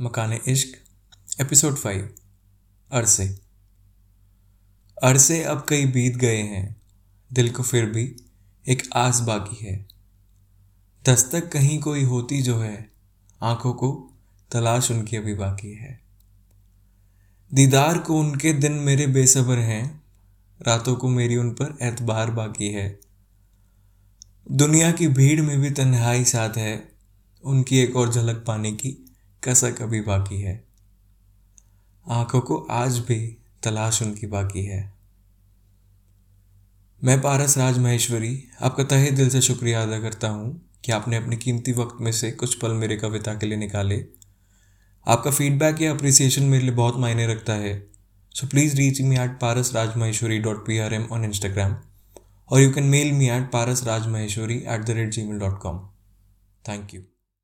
मकान इश्क, episode five, अरसे। अरसे अब कई बीत गए हैं, दिल को फिर भी एक आस बाकी है। दस्तक कहीं कोई होती जो है, आँखों को तलाश उनकी अभी बाकी है। दीदार को उनके दिन मेरे बेसब्र हैं, रातों को मेरी उन पर एतबार बाकी है। दुनिया की भीड़ में भी तन्हाई साथ है, उनकी एक और झलक पाने की कसक अभी बाकी है। आँखों को आज भी तलाश उनकी बाकी है। मैं पारस राज महेश्वरी आपका तहे दिल से शुक्रिया अदा करता हूँ कि आपने अपने कीमती वक्त में से कुछ पल मेरे कविता के लिए निकाले। आपका फीडबैक या अप्रिसिएशन मेरे लिए बहुत मायने रखता है। So please reach me at Paras Raj Maheshwari dot P R M on Instagram और you can mail me at Paras Raj Maheshwari at the rate G